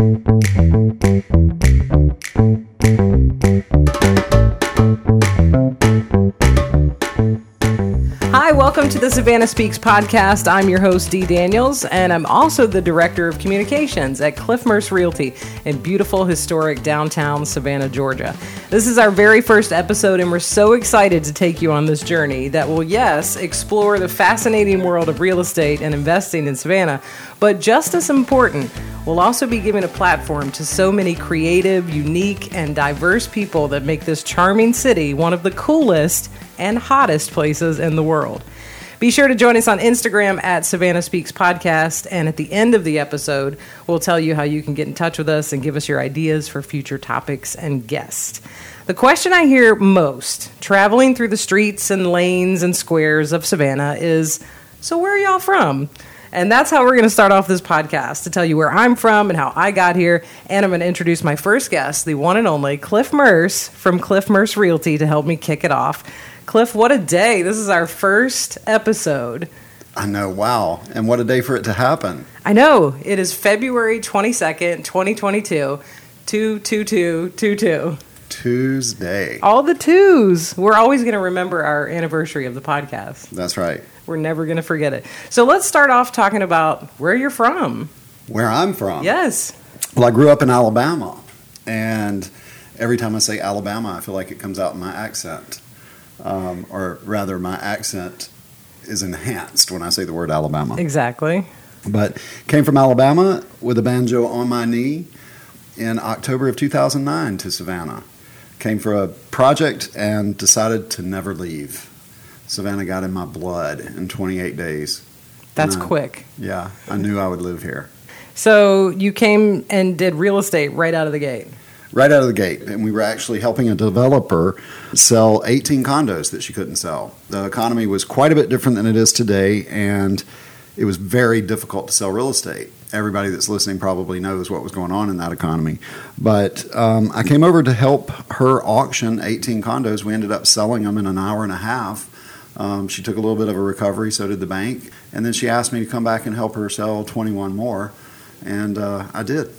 Thank you. Savannah Speaks podcast. I'm your host, Dee Daniels, and I'm also the Director of Communications at Cliff Murse Realty in beautiful, historic downtown Savannah, Georgia. This is our very first episode, and we're so excited to take you on this journey that will, yes, explore the fascinating world of real estate and investing in Savannah, but just as important, we'll also be giving a platform to so many creative, unique, and diverse people that make this charming city one of the coolest and hottest places in the world. Be sure to join us on Instagram at Savannah Speaks Podcast. And at the end of the episode, we'll tell you how you can get in touch with us and give us your ideas for future topics and guests. The question I hear most traveling through the streets and lanes and squares of Savannah is So, where are y'all from? And that's how we're going to start off this podcast to tell you where I'm from and how I got here. And I'm going to introduce my first guest, the one and only Cliff Murse from Cliff Murse Realty, to help me kick it off. Cliff, what a day. This is our first episode. I know, wow. And what a day for it to happen. I know. It is February 22nd, 2022. 22222. Tuesday. All the twos. We're always going to remember our anniversary of the podcast. That's right. We're never going to forget it. So let's start off talking about where you're from. Where I'm from. Yes. Well, I grew up in Alabama. And every time I say Alabama, I feel like it comes out in my accent. Um, or rather, my accent is enhanced when I say the word Alabama. Exactly. But came from Alabama with a banjo on my knee in October of 2009 to Savannah. Came for a project and decided to never leave. Savannah got in my blood in 28 days. That's I- quick. Yeah, I knew I would live here. So you came and did real estate right out of the gate. Right out of the gate. And we were actually helping a developer sell 18 condos that she couldn't sell. The economy was quite a bit different than it is today, and it was very difficult to sell real estate. Everybody that's listening probably knows what was going on in that economy. But um, I came over to help her auction 18 condos. We ended up selling them in an hour and a half. Um, she took a little bit of a recovery, so did the bank. And then she asked me to come back and help her sell 21 more. And uh, I did.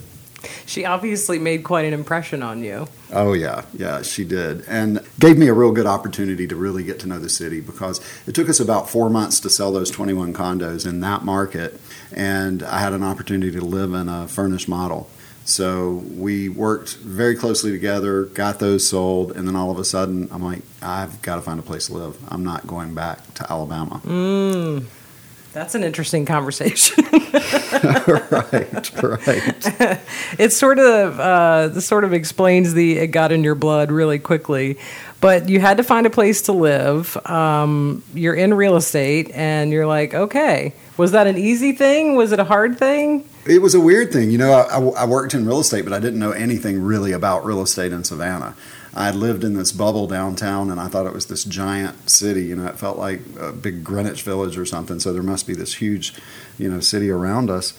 She obviously made quite an impression on you. Oh yeah, yeah, she did, and gave me a real good opportunity to really get to know the city because it took us about four months to sell those 21 condos in that market, and I had an opportunity to live in a furnished model. So we worked very closely together, got those sold, and then all of a sudden, I'm like, I've got to find a place to live. I'm not going back to Alabama. Mm, that's an interesting conversation. right, right. it sort of uh, this sort of explains the it got in your blood really quickly. But you had to find a place to live. Um, you're in real estate, and you're like, okay, was that an easy thing? Was it a hard thing? It was a weird thing. You know, I, I worked in real estate, but I didn't know anything really about real estate in Savannah. I lived in this bubble downtown, and I thought it was this giant city. You know, it felt like a big Greenwich Village or something. So there must be this huge, you know, city around us.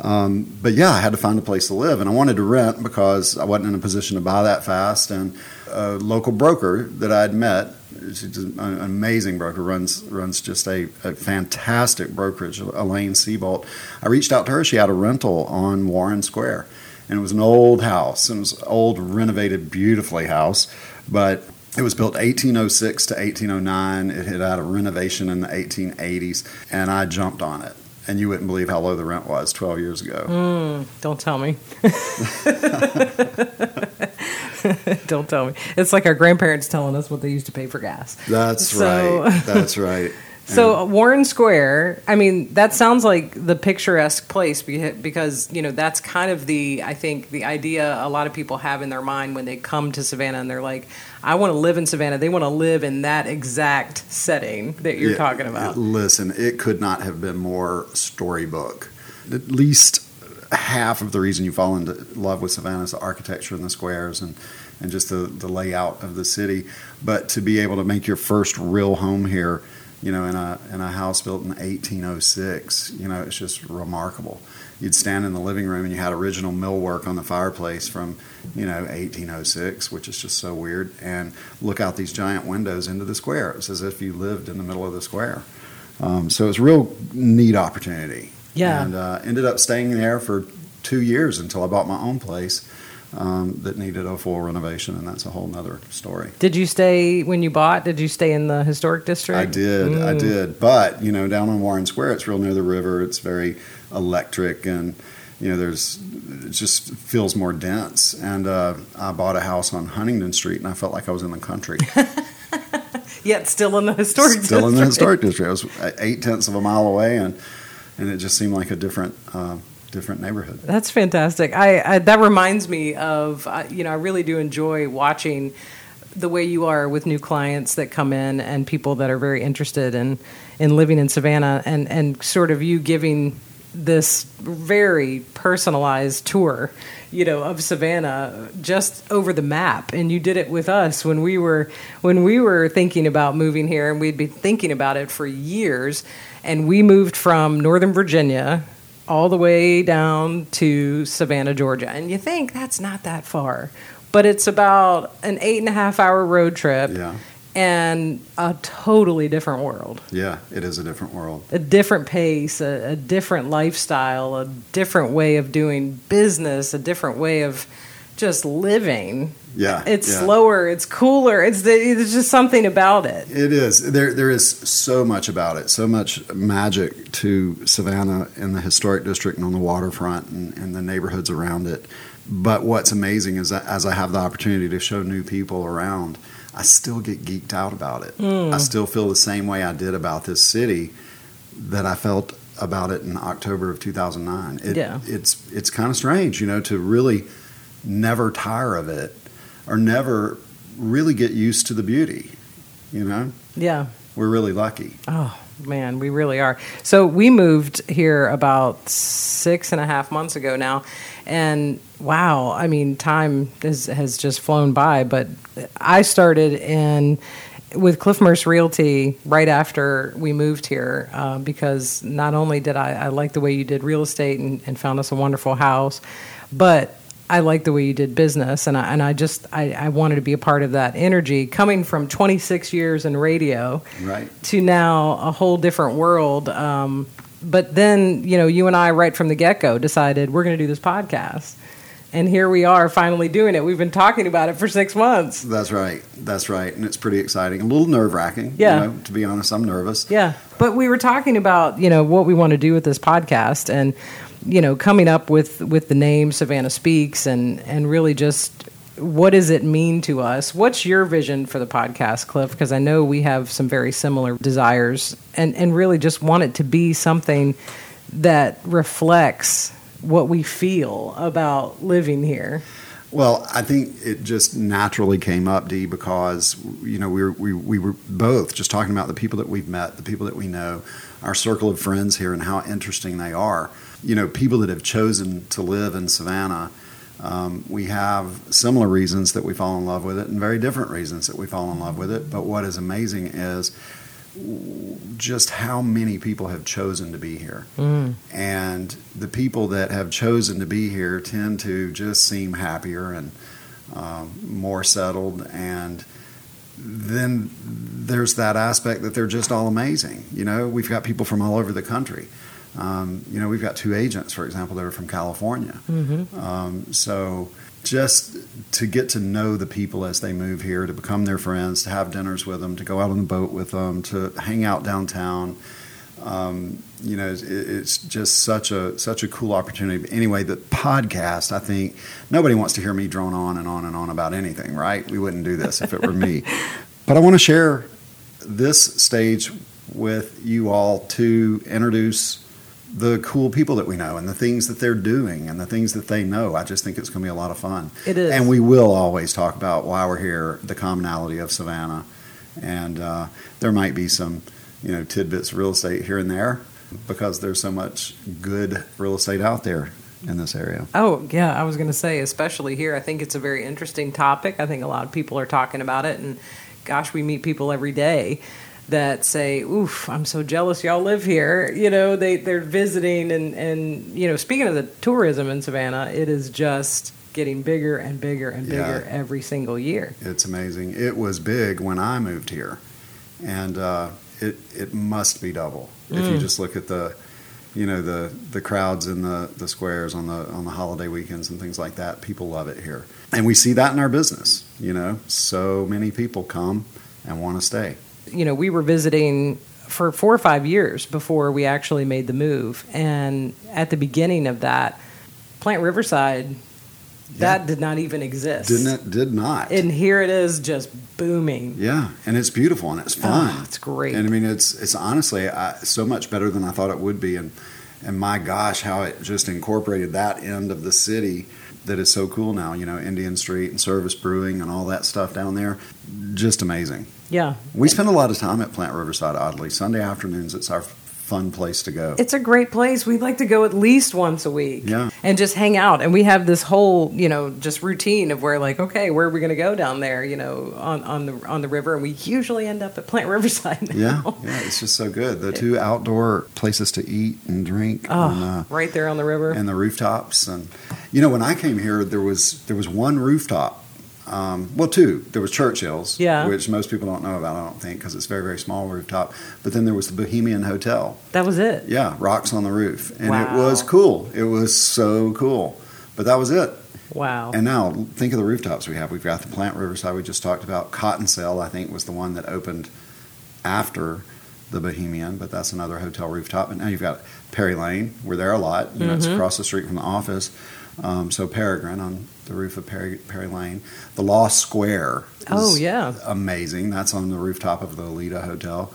Um, but yeah, I had to find a place to live, and I wanted to rent because I wasn't in a position to buy that fast. And a local broker that I'd met, she's an amazing broker, runs runs just a, a fantastic brokerage, Elaine Seabolt. I reached out to her. She had a rental on Warren Square, and it was an old house. And it was an old, renovated, beautifully house, but it was built 1806 to 1809. It had had a renovation in the 1880s, and I jumped on it. And you wouldn't believe how low the rent was 12 years ago. Mm, don't tell me. don't tell me. It's like our grandparents telling us what they used to pay for gas. That's So- right. That's right. So Warren Square, I mean, that sounds like the picturesque place because you know that's kind of the I think the idea a lot of people have in their mind when they come to Savannah and they're like, I want to live in Savannah. They want to live in that exact setting that you're Yeah, talking about. Listen, it could not have been more storybook. At least half of the reason you fall into love with Savannah is the architecture and the squares and, and just the, the layout of the city. But to be able to make your first real home here, you know, in a in a house built in 1806, you know, it's just remarkable. You'd stand in the living room and you had original millwork on the fireplace from, you know, 1806, which is just so weird, and look out these giant windows into the square. It's as if you lived in the middle of the square. Um, so it was a real neat opportunity. Yeah. And uh, ended up staying there for two years until I bought my own place um, that needed a full renovation, and that's a whole nother story. Did you stay when you bought? Did you stay in the historic district? I did, I Mm. did. But you know, down on Warren Square, it's real near the river. It's very electric, and you know, there's it just feels more dense. And uh, I bought a house on Huntington Street, and I felt like I was in the country. Yet still in the historic district. Still in the historic district. I was eight tenths of a mile away, and and it just seemed like a different uh, different neighborhood. That's fantastic. I, I that reminds me of uh, you know I really do enjoy watching the way you are with new clients that come in and people that are very interested in in living in Savannah and and sort of you giving this very personalized tour you know of Savannah just over the map and you did it with us when we were when we were thinking about moving here and we'd been thinking about it for years and we moved from Northern Virginia all the way down to Savannah, Georgia. And you think that's not that far, but it's about an eight and a half hour road trip Yeah, and a totally different world. yeah, it is a different world. A different pace, a, a different lifestyle, a different way of doing business, a different way of just living. Yeah, It's yeah. slower, it's cooler, it's, the, it's just something about it. It is. There, there is so much about it, so much magic to Savannah in the historic district and on the waterfront and, and the neighborhoods around it. But what's amazing is that as I have the opportunity to show new people around, I still get geeked out about it. Hmm. I still feel the same way I did about this city that I felt about it in October of 2009. It, Yeah. It's it's kind of strange, you know, to really never tire of it or never really get used to the beauty, you know? Yeah. We're really lucky. Oh man, we really are. So we moved here about six and a half months ago now, and wow, I mean, time has has just flown by. But I started in with Cliff Murse Realty right after we moved here uh, because not only did I, I like the way you did real estate and, and found us a wonderful house, but I like the way you did business, and I, and I just I, I wanted to be a part of that energy. Coming from 26 years in radio, Right. to now a whole different world. Um, but then, you know, you and I, right from the get go, decided we're going to do this podcast. And here we are finally doing it. We've been talking about it for six months. That's right. That's right. And it's pretty exciting. A little nerve wracking. Yeah. You know, to be honest, I'm nervous. Yeah. But we were talking about, you know, what we want to do with this podcast and, you know, coming up with, with the name Savannah Speaks and, and really just what does it mean to us? What's your vision for the podcast, Cliff? Because I know we have some very similar desires and, and really just want it to be something that reflects what we feel about living here. Well, I think it just naturally came up, Dee, because you know we were we, we were both just talking about the people that we've met, the people that we know, our circle of friends here, and how interesting they are. You know, people that have chosen to live in Savannah. Um, we have similar reasons that we fall in love with it, and very different reasons that we fall in love with it. But what is amazing is just how many people have chosen to be here. And the people that have chosen to be here tend to just seem happier and um, more settled. And then there's that aspect that they're just all amazing. You know, we've got people from all over the country. Um, you know, we've got two agents, for example, that are from California. Um, so just to get to know the people as they move here, to become their friends, to have dinners with them, to go out on the boat with them, to hang out downtown. Um, you know, it, it's just such a such a cool opportunity. Anyway, the podcast, I think nobody wants to hear me drone on and on and on about anything, right? We wouldn't do this if it were me. But I want to share this stage with you all to introduce the cool people that we know and the things that they're doing and the things that they know. I just think it's going to be a lot of fun. It is. And we will always talk about why we're here, the commonality of Savannah. And uh, there might be some, you know, tidbits of real estate here and there because there's so much good real estate out there in this area. Oh, yeah, I was going to say, especially here, I think it's a very interesting topic. I think a lot of people are talking about it. And gosh, we meet people every day that say, oof, I'm so jealous y'all live here. You know, they, they're visiting. And, and, you know, speaking of the tourism in Savannah, it is just getting bigger and bigger and bigger Yeah. every single year. It's amazing. It was big when I moved here, and uh, it it must be double if you Mm. just look at the you know the the crowds in the the squares on the on the holiday weekends and things like that. People love it here, and we see that in our business. You know, so many people come and want to stay. You know, we were visiting for four or five years before we actually made the move, and at the beginning of that, Plant Riverside. That did not even exist. Didn't it? Did not. And here it is, just booming. yeah, and it's beautiful and it's oh, fun. Oh, it's great. And I mean, it's it's honestly I, so much better than I thought it would be. And and my gosh, how it just incorporated that end of the city that is so cool now. You know, Indian Street and Service Brewing and all that stuff down there, just amazing. Yeah, We spend a lot of time at Plant Riverside. Oddly, Sunday afternoons, it's our fun place to go. it's a great place. We'd like to go at least once a week. Yeah. And just hang out. And we have this whole, you know, just routine of where like, okay, where are we going to go down there, you know, on, on the on the river? And we usually end up at Plant Riverside yeah, yeah, it's just so good. The two outdoor places to eat and drink. Oh, and, uh, right there on the river. and the rooftops and you know when I came here there was there was one rooftop um, well two there was Churchill's Yeah. which most people don't know about I don't think because it's very very small rooftop but then there was the Bohemian Hotel that was it. yeah rocks on the roof and it was cool it was so cool but that was it Wow. and now think of the rooftops we have we've got the Plant Riverside we just talked about Cotton Sail I think was the one that opened after the Bohemian, but that's another hotel rooftop. And now you've got Perry Lane. We're there a lot. You know, it's Mhm. across the street from the office. Um, so Peregrin on the roof of Perry, Perry Lane. The Lost Square. Is Oh, yeah. amazing. That's on the rooftop of the Alida Hotel.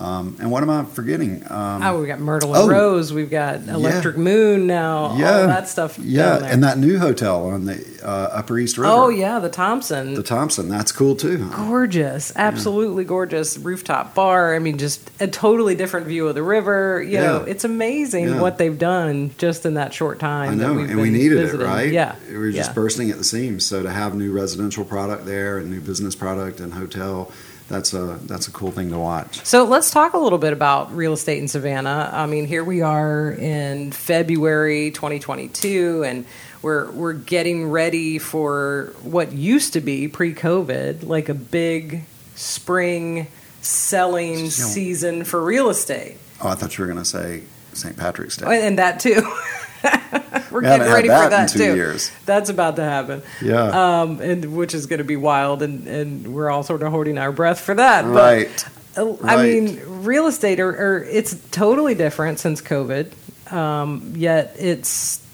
Um, and what am I forgetting? Um, oh, we've got Myrtle and oh. Rose. We've got Electric Moon now. Yeah. All that stuff. yeah, there. and that new hotel on the uh, Upper East River. Oh, yeah. The Thompson. the Thompson. That's cool too. gorgeous absolutely gorgeous rooftop bar i mean just a totally different view of the river you know Yeah. it's amazing Yeah. what they've done just in that short time I that know, and we needed visiting. it, right? yeah we were just yeah. bursting at the seams. So to have new residential product there and new business product and hotel, that's a that's a cool thing to watch. so let's talk a little bit about real estate in savannah i mean here we are in february 2022 and we're we're getting ready for what used to be pre-covid like a big spring selling Yeah. season for real estate Oh, I thought you were going to say St. Patrick's Day. Oh, and that too. We're We haven't getting ready that for that too. years. That's about to happen. Yeah. Um, and which is going to be wild, and, and we're all sort of holding our breath for that. right. But uh, I mean, real estate, or, or it's totally different since COVID. Um, yet it's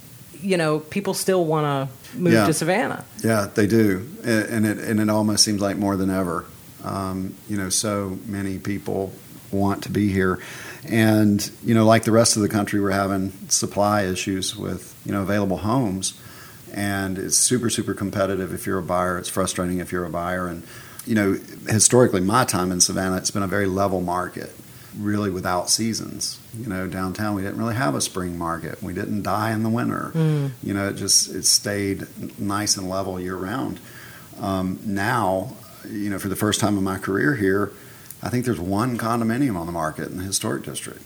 you know people still want to move Yeah. to Savannah. Yeah, they do, and it and it almost seems like more than ever. Um, you know, so many people want to be here, and you know, like the rest of the country, we're having supply issues with you know available homes, and it's super super competitive if you're a buyer. It's frustrating if you're a buyer, and you know, historically, my time in Savannah, it's been a very level market, really without seasons. You know, downtown we didn't really have a spring market. We didn't die in the winter. You know, it just it stayed nice and level year round. Um, now, you know, for the first time in my career here, I think there's one condominium on the market in the historic district,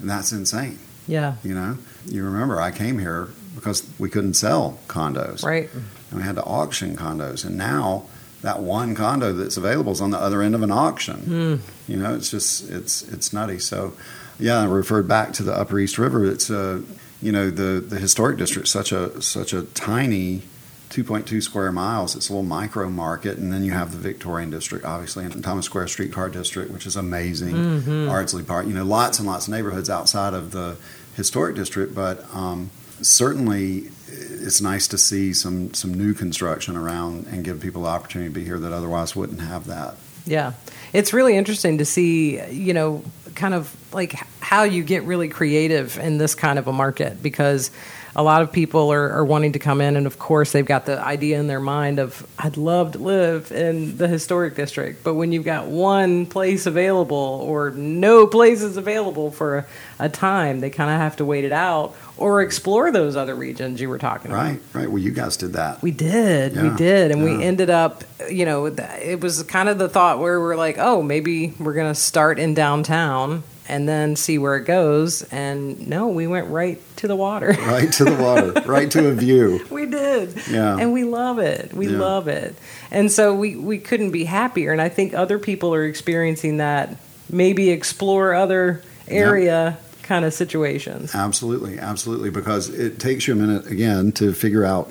and that's insane. Yeah, You know, you remember I came here because we couldn't sell condos, right. and we had to auction condos, and now that one condo that's available is on the other end of an auction. Hmm. You know, it's just it's it's nutty. So, yeah, I referred back to the Upper East River. It's a you know the the historic district such a such a tiny. 2.2 square miles. It's a little micro market, and then you have the Victorian district, obviously, and Thomas Square Streetcar District, which is amazing. Mm-hmm. Ardsley Park, you know, lots and lots of neighborhoods outside of the historic district, but um, certainly it's nice to see some some new construction around and give people the opportunity to be here that otherwise wouldn't have that. Yeah. It's really interesting to see, you know, kind of like how you get really creative in this kind of a market because a lot of people are, are wanting to come in, and of course, they've got the idea in their mind of, I'd love to live in the historic district. But when you've got one place available or no places available for a, a time, they kind of have to wait it out or explore those other regions you were talking about. Right, right. Well, you guys did that. We did, we did, and we ended up, you know, it was kind of the thought where we're like, oh, maybe we're gonna start in downtown and then see where it goes. And no, we went right to the water. Right to the water, right to a view. we did, Yeah. and we love it. We Yeah. love it, and so we we couldn't be happier. And I think other people are experiencing that. Maybe explore other area kind of situations. Absolutely, absolutely, because it takes you a minute again to figure out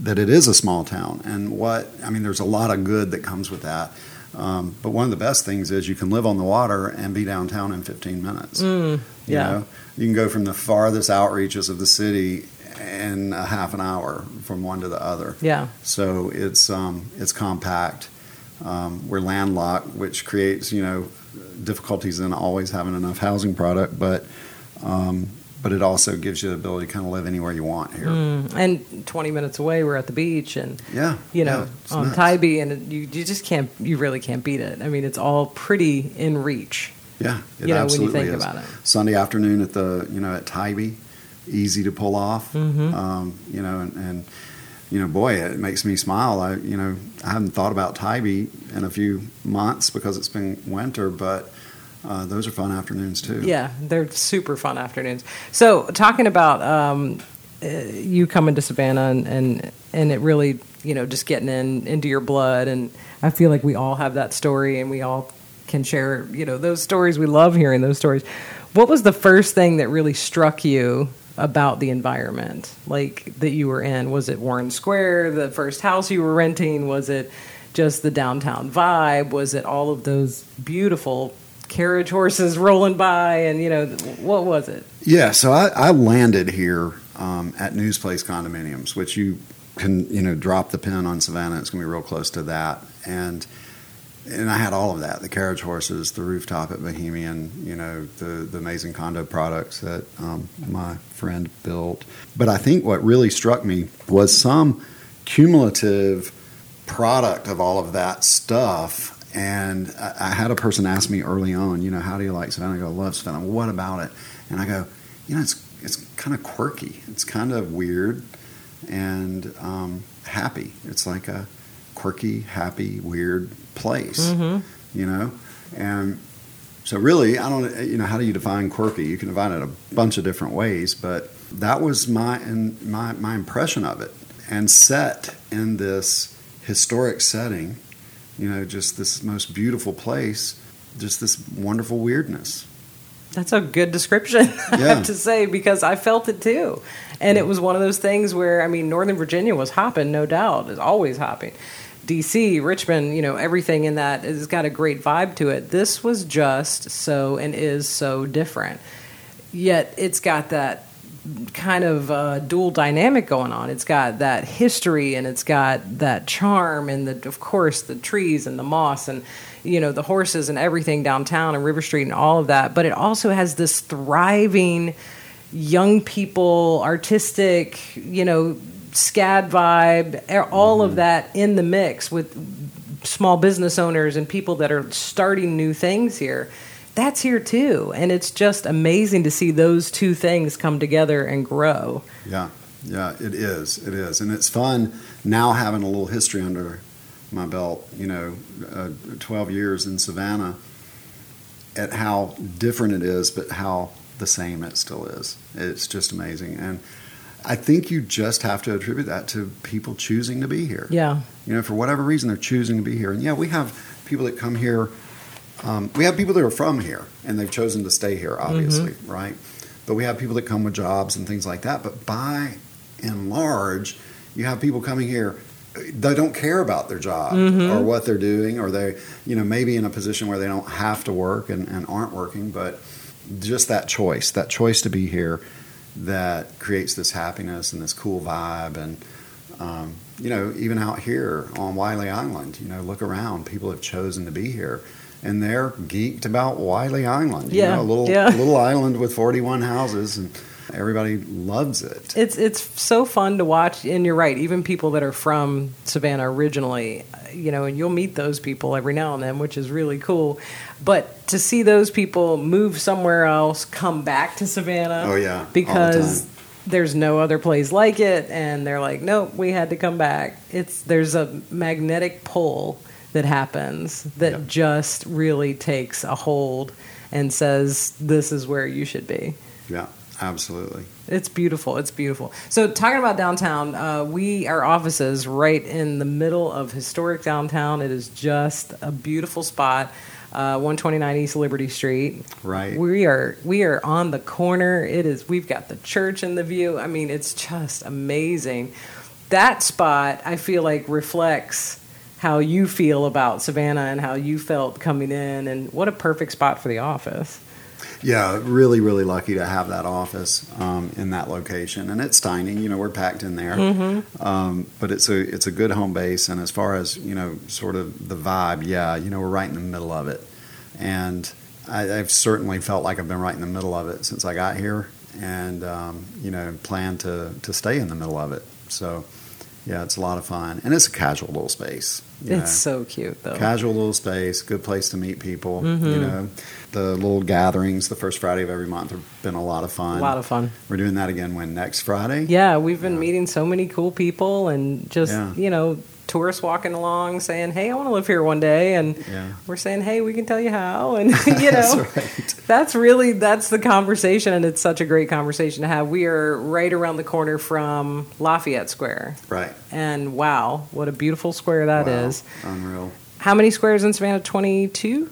that it is a small town and what I mean. There's a lot of good that comes with that. Um, but one of the best things is you can live on the water and be downtown in 15 minutes. Mm, You yeah. know, you can go from the farthest outreaches of the city in a half an hour from one to the other. Yeah. So it's um, it's compact. Um, we're landlocked, which creates you know difficulties in always having enough housing product, but um, but it also gives you the ability to kind of live anywhere you want here. Mm. And 20 minutes away, we're at the beach, and Yeah, you know, yeah, on. Tybee, and you you just can't, you really can't beat it. I mean, it's all pretty in reach. Yeah, it you know, when you absolutely think is. about it. Sunday afternoon at the you know at Tybee, easy to pull off. Mhm. Um, you know, and, and you know, boy, it makes me smile. I you know I haven't thought about Tybee in a few months because it's been winter, but uh, those are fun afternoons too. Yeah, they're super fun afternoons. So, talking about um, uh, you coming to Savannah and, and and it really, you know, just getting in into your blood, and I feel like we all have that story, and we all can share, you know, those stories. We love hearing those stories. What was the first thing that really struck you about the environment, like that you were in? Was it Warren Square, the first house you were renting? Was it just the downtown vibe? Was it all of those beautiful carriage horses rolling by? And, you know, what was it? Yeah, so I, I landed here um, at News Place Condominiums, which you can, you know, drop the pin on Savannah. It's going to be real close to that, and and I had all of that: the carriage horses, the rooftop at Bohemian, you know, the the amazing condo products that um, my friend built. But I think what really struck me was some cumulative product of all of that stuff. And I, I had a person ask me early on, you know, how do you like Savannah? I go, I love Savannah. Well, what about it? And I go, you know, it's it's kind of quirky. It's kind of weird and um, happy. It's like a quirky, happy, weird place, Mm-hmm. you know. And so, really, I don't, you know, how do you define quirky? You can define it a bunch of different ways, but that was my and my my impression of it, and set in this historic setting, you know, just this most beautiful place, just this wonderful weirdness. That's a good description, I have to say, because I felt it too. And it was one of those things where, I mean, Northern Virginia was hopping, no doubt, is always hopping. DC, Richmond, you know, everything in that has got a great vibe to it. This was just so and is so different. Yet it's got that kind of uh, dual dynamic going on. It's got that history and it's got that charm and the, of course, the trees and the moss and you know the horses and everything downtown and River Street and all of that. But it also has this thriving young people, artistic, you know, SCAD vibe, all of that in the mix with small business owners and people that are starting new things here. That's here too. And it's just amazing to see those two things come together and grow. Yeah, yeah, it is. It is, and it's fun now having a little history under my belt. You know, uh, twelve years in Savannah, at how different it is, but how the same it still is. It's just amazing, and I think you just have to attribute that to people choosing to be here. Yeah. You know, for whatever reason, they're choosing to be here. And yeah, we have people that come here. Um, we have people that are from here and they've chosen to stay here, obviously, right? But we have people that come with jobs and things like that. But by and large, you have people coming here. They don't care about their job or what they're doing, or they, you know, maybe in a position where they don't have to work and, and aren't working, but just that choice, that choice to be here, that creates this happiness and this cool vibe and um, you know, even out here on Wylly Island, you know, look around. People have chosen to be here, and they're geeked about Wylly Island. You Yeah, know, a little yeah. little island with forty-one houses, and everybody loves it. It's it's so fun to watch, and you're right. Even people that are from Savannah originally, you know, and you'll meet those people every now and then, which is really cool. But to see those people move somewhere else, come back to Savannah, Oh, yeah, the because time. there's no other place like it, and they're like, nope, we had to come back. It's there's a magnetic pull that happens that just really takes a hold and says, this is where you should be. Yeah, absolutely. It's beautiful. It's beautiful. So talking about downtown, uh, we our offices right in the middle of historic downtown. It is just a beautiful spot. uh, 129 East Liberty Street. Right. We are we are on the corner. It is. We've got the church in the view. I mean, it's just amazing. That spot, I feel like, reflects how you feel about Savannah and how you felt coming in, and what a perfect spot for the office. Yeah, really, really lucky to have that office um, in that location, and it's tiny. You know, we're packed in there, Mm-hmm. um, but it's a it's a good home base. And as far as you know, sort of the vibe, yeah, you know, we're right in the middle of it, and I, I've certainly felt like I've been right in the middle of it since I got here, and um, you know, plan to to stay in the middle of it. So, yeah, it's a lot of fun, and it's a casual little space. you know. It's so cute, though. Casual little space, good place to meet people. Mhm. You know, the little gatherings the first Friday of every month have been a lot of fun. a lot of fun. We're doing that again when next Friday. Yeah, we've been Yeah. meeting so many cool people and just, Yeah. you know, tourists walking along saying, "Hey, I want to live here one day." And Yeah. we're saying, "Hey, we can tell you how." And you know, That's right. that's really that's the conversation and it's such a great conversation to have. We are right around the corner from Lafayette Square. Right. And wow, what a beautiful square that is! Wow. Unreal. How many squares in Savannah? 22?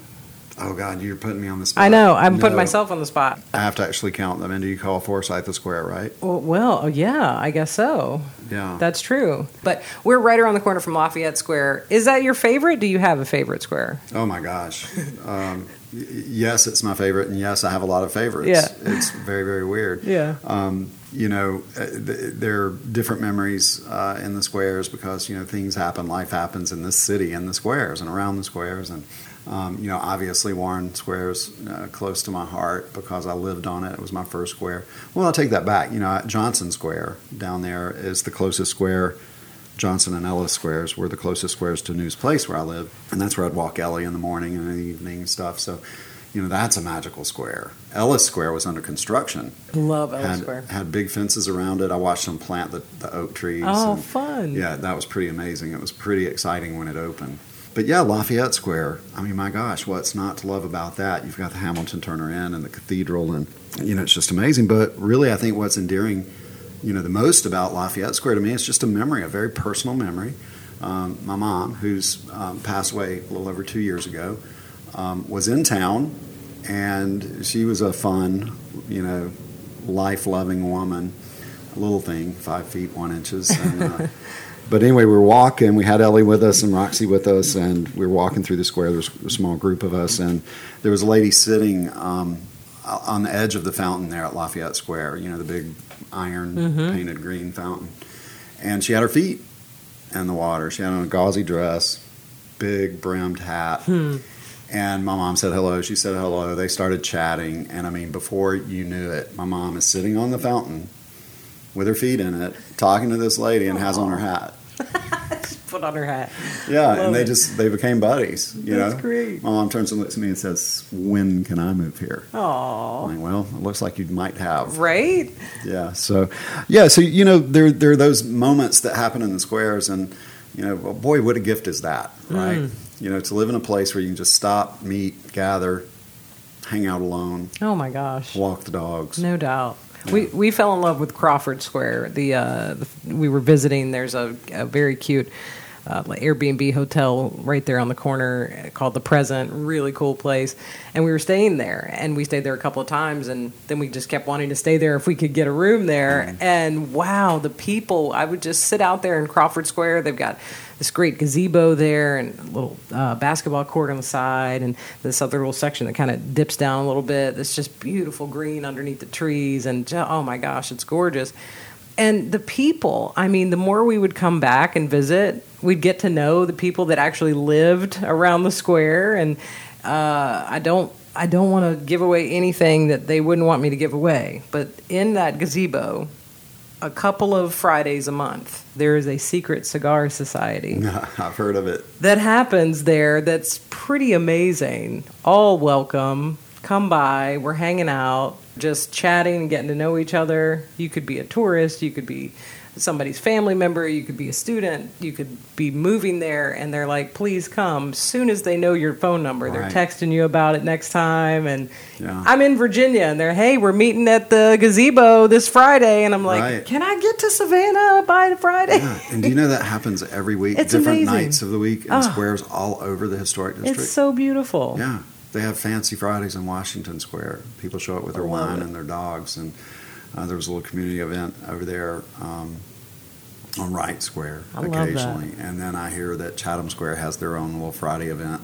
Oh God, you're putting me on the spot. I know. I'm putting myself on the spot. I have to actually count them. And do you call Forsyth a square, right? Well, well, oh, yeah, I guess so. Yeah. That's true. But we're right around the corner from Lafayette Square. Is that your favorite? Do you have a favorite square? oh my gosh. Um, y- yes, it's my favorite, and yes, I have a lot of favorites. Yeah. It's very, very weird. Yeah. Um, you know, uh, th- there are different memories uh, in the squares because you know things happen, life happens in this city, in the squares, and around the squares, and um, you know, obviously Warren Square's uh, close to my heart because I lived on it. It was my first square. Well, I'll take that back. You know, Johnson Square down there is the closest square. Johnson and Ellis squares were the closest squares to News Place where I live, and that's where I'd walk Ellie in the morning and in the evening and stuff. So, you know, that's a magical square. Ellis Square was under construction Love Ellis had, Square. had big fences around it. I watched them plant the, the oak trees. Oh, and- fun. yeah, that was pretty amazing. It was pretty exciting when it opened. But yeah, Lafayette Square. I mean, my gosh, what's not to love about that? You've got the Hamilton Turner Inn and the cathedral, and you know it's just amazing. But really, I think what's endearing, you know, the most about Lafayette Square to me is just a memory, a very personal memory. Um, my mom, who's um, passed away a little over two years ago, um, was in town, and she was a fun, you know, life-loving woman, a little thing, five feet one inches. And, uh, but anyway, we were walking. We had Ellie with us and Roxy with us, and we were walking through the square. There was a small group of us, and there was a lady sitting um, on the edge of the fountain there at Lafayette Square. You know, the big iron Mhm. painted green fountain, and she had her feet in the water. She had on a gauzy dress, big brimmed hat. Hmm. And my mom said hello. She said hello. They started chatting. And I mean, before you knew it, my mom is sitting on the fountain with her feet in it, talking to this lady and has on her hat. Put on her hat. Yeah, Love and they it. just they became buddies. You That's know, great. My mom turns and looks at me and says, "When can I move here?" I'm like, well, it looks like you might have. Right? Yeah. So, yeah. So you know, there there are those moments that happen in the squares, and you know, well, boy, what a gift is that, right? Mm. You know, to live in a place where you can just stop, meet, gather, hang out alone, Oh my gosh. walk the dogs. No doubt. We we fell in love with Crawford Square. The, uh, the we were visiting. There's a, a very cute uh, Airbnb hotel right there on the corner called the Present. Really cool place. And we were staying there, and we stayed there a couple of times, and then we just kept wanting to stay there if we could get a room there. And wow, the people! I would just sit out there in Crawford Square. They've got this great gazebo there and a little uh, basketball court on the side and this other little section that kind of dips down a little bit. It's just beautiful green underneath the trees and oh my gosh, it's gorgeous. And the people, I mean, the more we would come back and visit, we'd get to know the people that actually lived around the square. And uh, I don't, I don't want to give away anything that they wouldn't want me to give away. But in that gazebo, a couple of Fridays a month, there is a secret cigar society I've heard of it. that happens there that's pretty amazing. All welcome. Come by. We're hanging out, just chatting and getting to know each other. You could be a tourist, you could be somebody's family member, you could be a student, you could be moving there, and they're like, please come. As soon as they know your phone number, they're Right. texting you about it next time. And Yeah. I'm in Virginia, and they're, hey, we're meeting at the gazebo this Friday. And I'm like, Right. can I get to Savannah by Friday? Yeah, and do you know that happens every week? It's different amazing. nights of the week in Oh. squares all over the historic district. It's so beautiful. yeah, they have fancy Fridays in Washington Square. People show up with their I wine it. and their dogs, and uh, there was a little community event over there um, on Wright Square I occasionally. And then I hear that Chatham Square has their own little Friday event.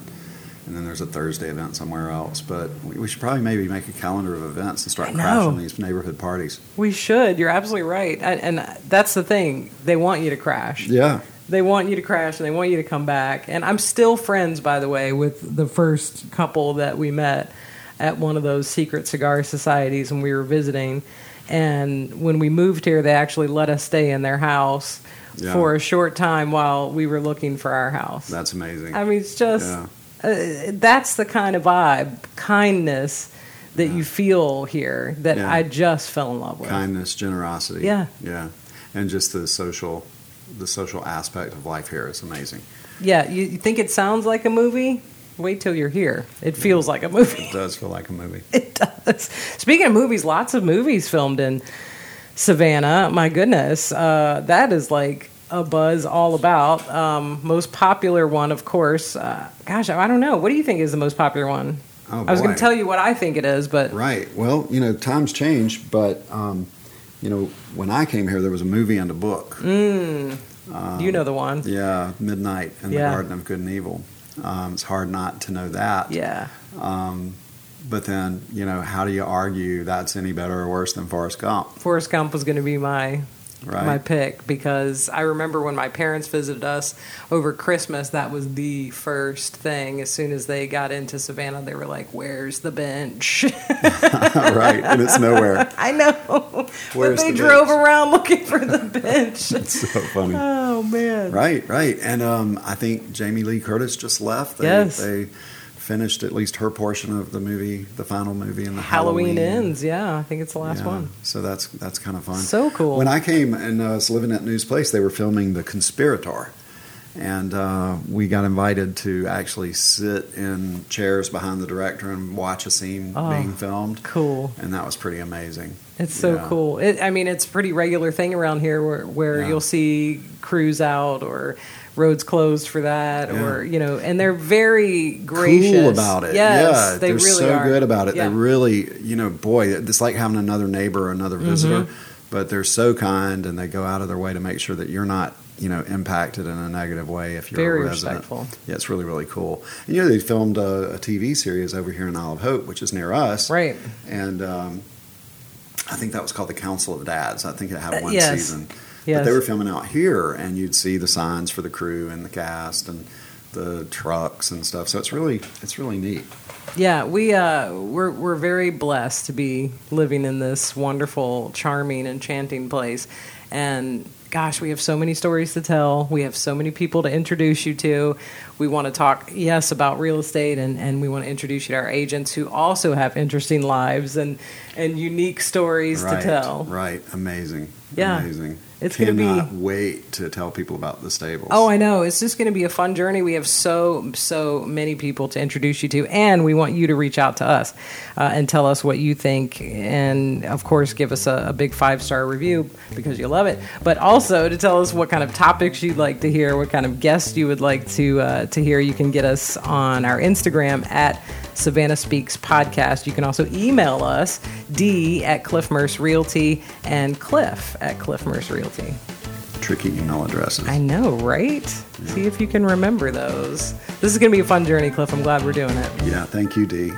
And then there's a Thursday event somewhere else. But we, we should probably maybe make a calendar of events and start crashing these neighborhood parties. We should. You're absolutely right. And, and that's the thing. They want you to crash. Yeah. They want you to crash and they want you to come back. And I'm still friends, by the way, with the first couple that we met at one of those secret cigar societies when we were visiting. And when we moved here, they actually let us stay in their house Yeah. for a short time while we were looking for our house. That's amazing. I mean, it's just Yeah. uh, that's the kind of vibe, kindness that you feel here that Yeah. I just fell in love with. kindness, generosity. Yeah. yeah, and just the social, the social aspect of life here is amazing. Yeah, you, you think it sounds like a movie? Wait till you're here. It feels like a movie. It does feel like a movie. It does. Speaking of movies, lots of movies filmed in Savannah. My goodness, uh, that is like a buzz all about. Um, most popular one, of course. Uh, gosh, I don't know. What do you think is the most popular one? Oh, I was going to tell you what I think it is, but Right. Well, you know, times change, but um, you know, when I came here, there was a movie and a book. mm, Um, you know the one. Yeah, Midnight in Yeah. the Garden of Good and Evil. Um, it's hard not to know that. Yeah. Um, but then, you know, how do you argue that's any better or worse than Forrest Gump? Forrest Gump was going to be my Right. my pick because I remember when my parents visited us over Christmas, that was the first thing. As soon as they got into Savannah, they were like, "Where's the bench?" right. And it's nowhere. I know, but they the drove bench? around looking for the bench. It's so funny. oh man! Right, right. And um, I think Jamie Lee Curtis just left. They, Yes. They finished at least her portion of the movie, the final movie in the Halloween, Halloween, ends. Yeah, I think it's the last Yeah. one. So that's that's kind of fun. So cool. When I came and uh, was living at News Place, they were filming The Conspirator. And uh, we got invited to actually sit in chairs behind the director and watch a scene Oh. being filmed. Cool. And that was pretty amazing. It's so Yeah. cool. It, I mean, it's a pretty regular thing around here where, where Yeah. you'll see crews out or roads closed for that, Yeah. or you know, and they're very gracious cool about it. Yes, yeah, they are really so are. good about it. Yeah. They really, you know, boy, it's like having another neighbor, or another visitor. Mm-hmm. But they're so kind, and they go out of their way to make sure that you're not, you know, impacted in a negative way if you're Very a resident. respectful. Yeah, it's really, really cool. And you know, they filmed a, a TV series over here in Isle of Hope, which is near us, right. and um, I think that was called the Council of Dads. I think it had Uh, one yes. season. Yes. But they were filming out here, and you'd see the signs for the crew and the cast and the trucks and stuff. So it's really, it's really neat. Yeah, we uh, we're we're very blessed to be living in this wonderful, charming, enchanting place, and gosh, we have so many stories to tell. We have so many people to introduce you to. We want to talk, yes, about real estate, and, and we want to introduce you to our agents who also have interesting lives and and unique stories right, to tell. Right, amazing. Yeah. amazing. It's gonna be- Cannot wait to tell people about the stables. Oh, I know. It's just going to be a fun journey. We have so so many people to introduce you to, and we want you to reach out to us uh, and tell us what you think, and of course, give us a, a big five star review because you love it. But also to tell us what kind of topics you'd like to hear, what kind of guests you would like to uh, to hear. You can get us on our Instagram at Savannah Speaks Podcast. You can also email us D at Cliff Murse Realty and Cliff at Cliff Murse Realty. tricky email addresses. I know, right? See if you can remember those. This is going to be a fun journey, Cliff. I'm glad we're doing it. yeah, thank you, Dee.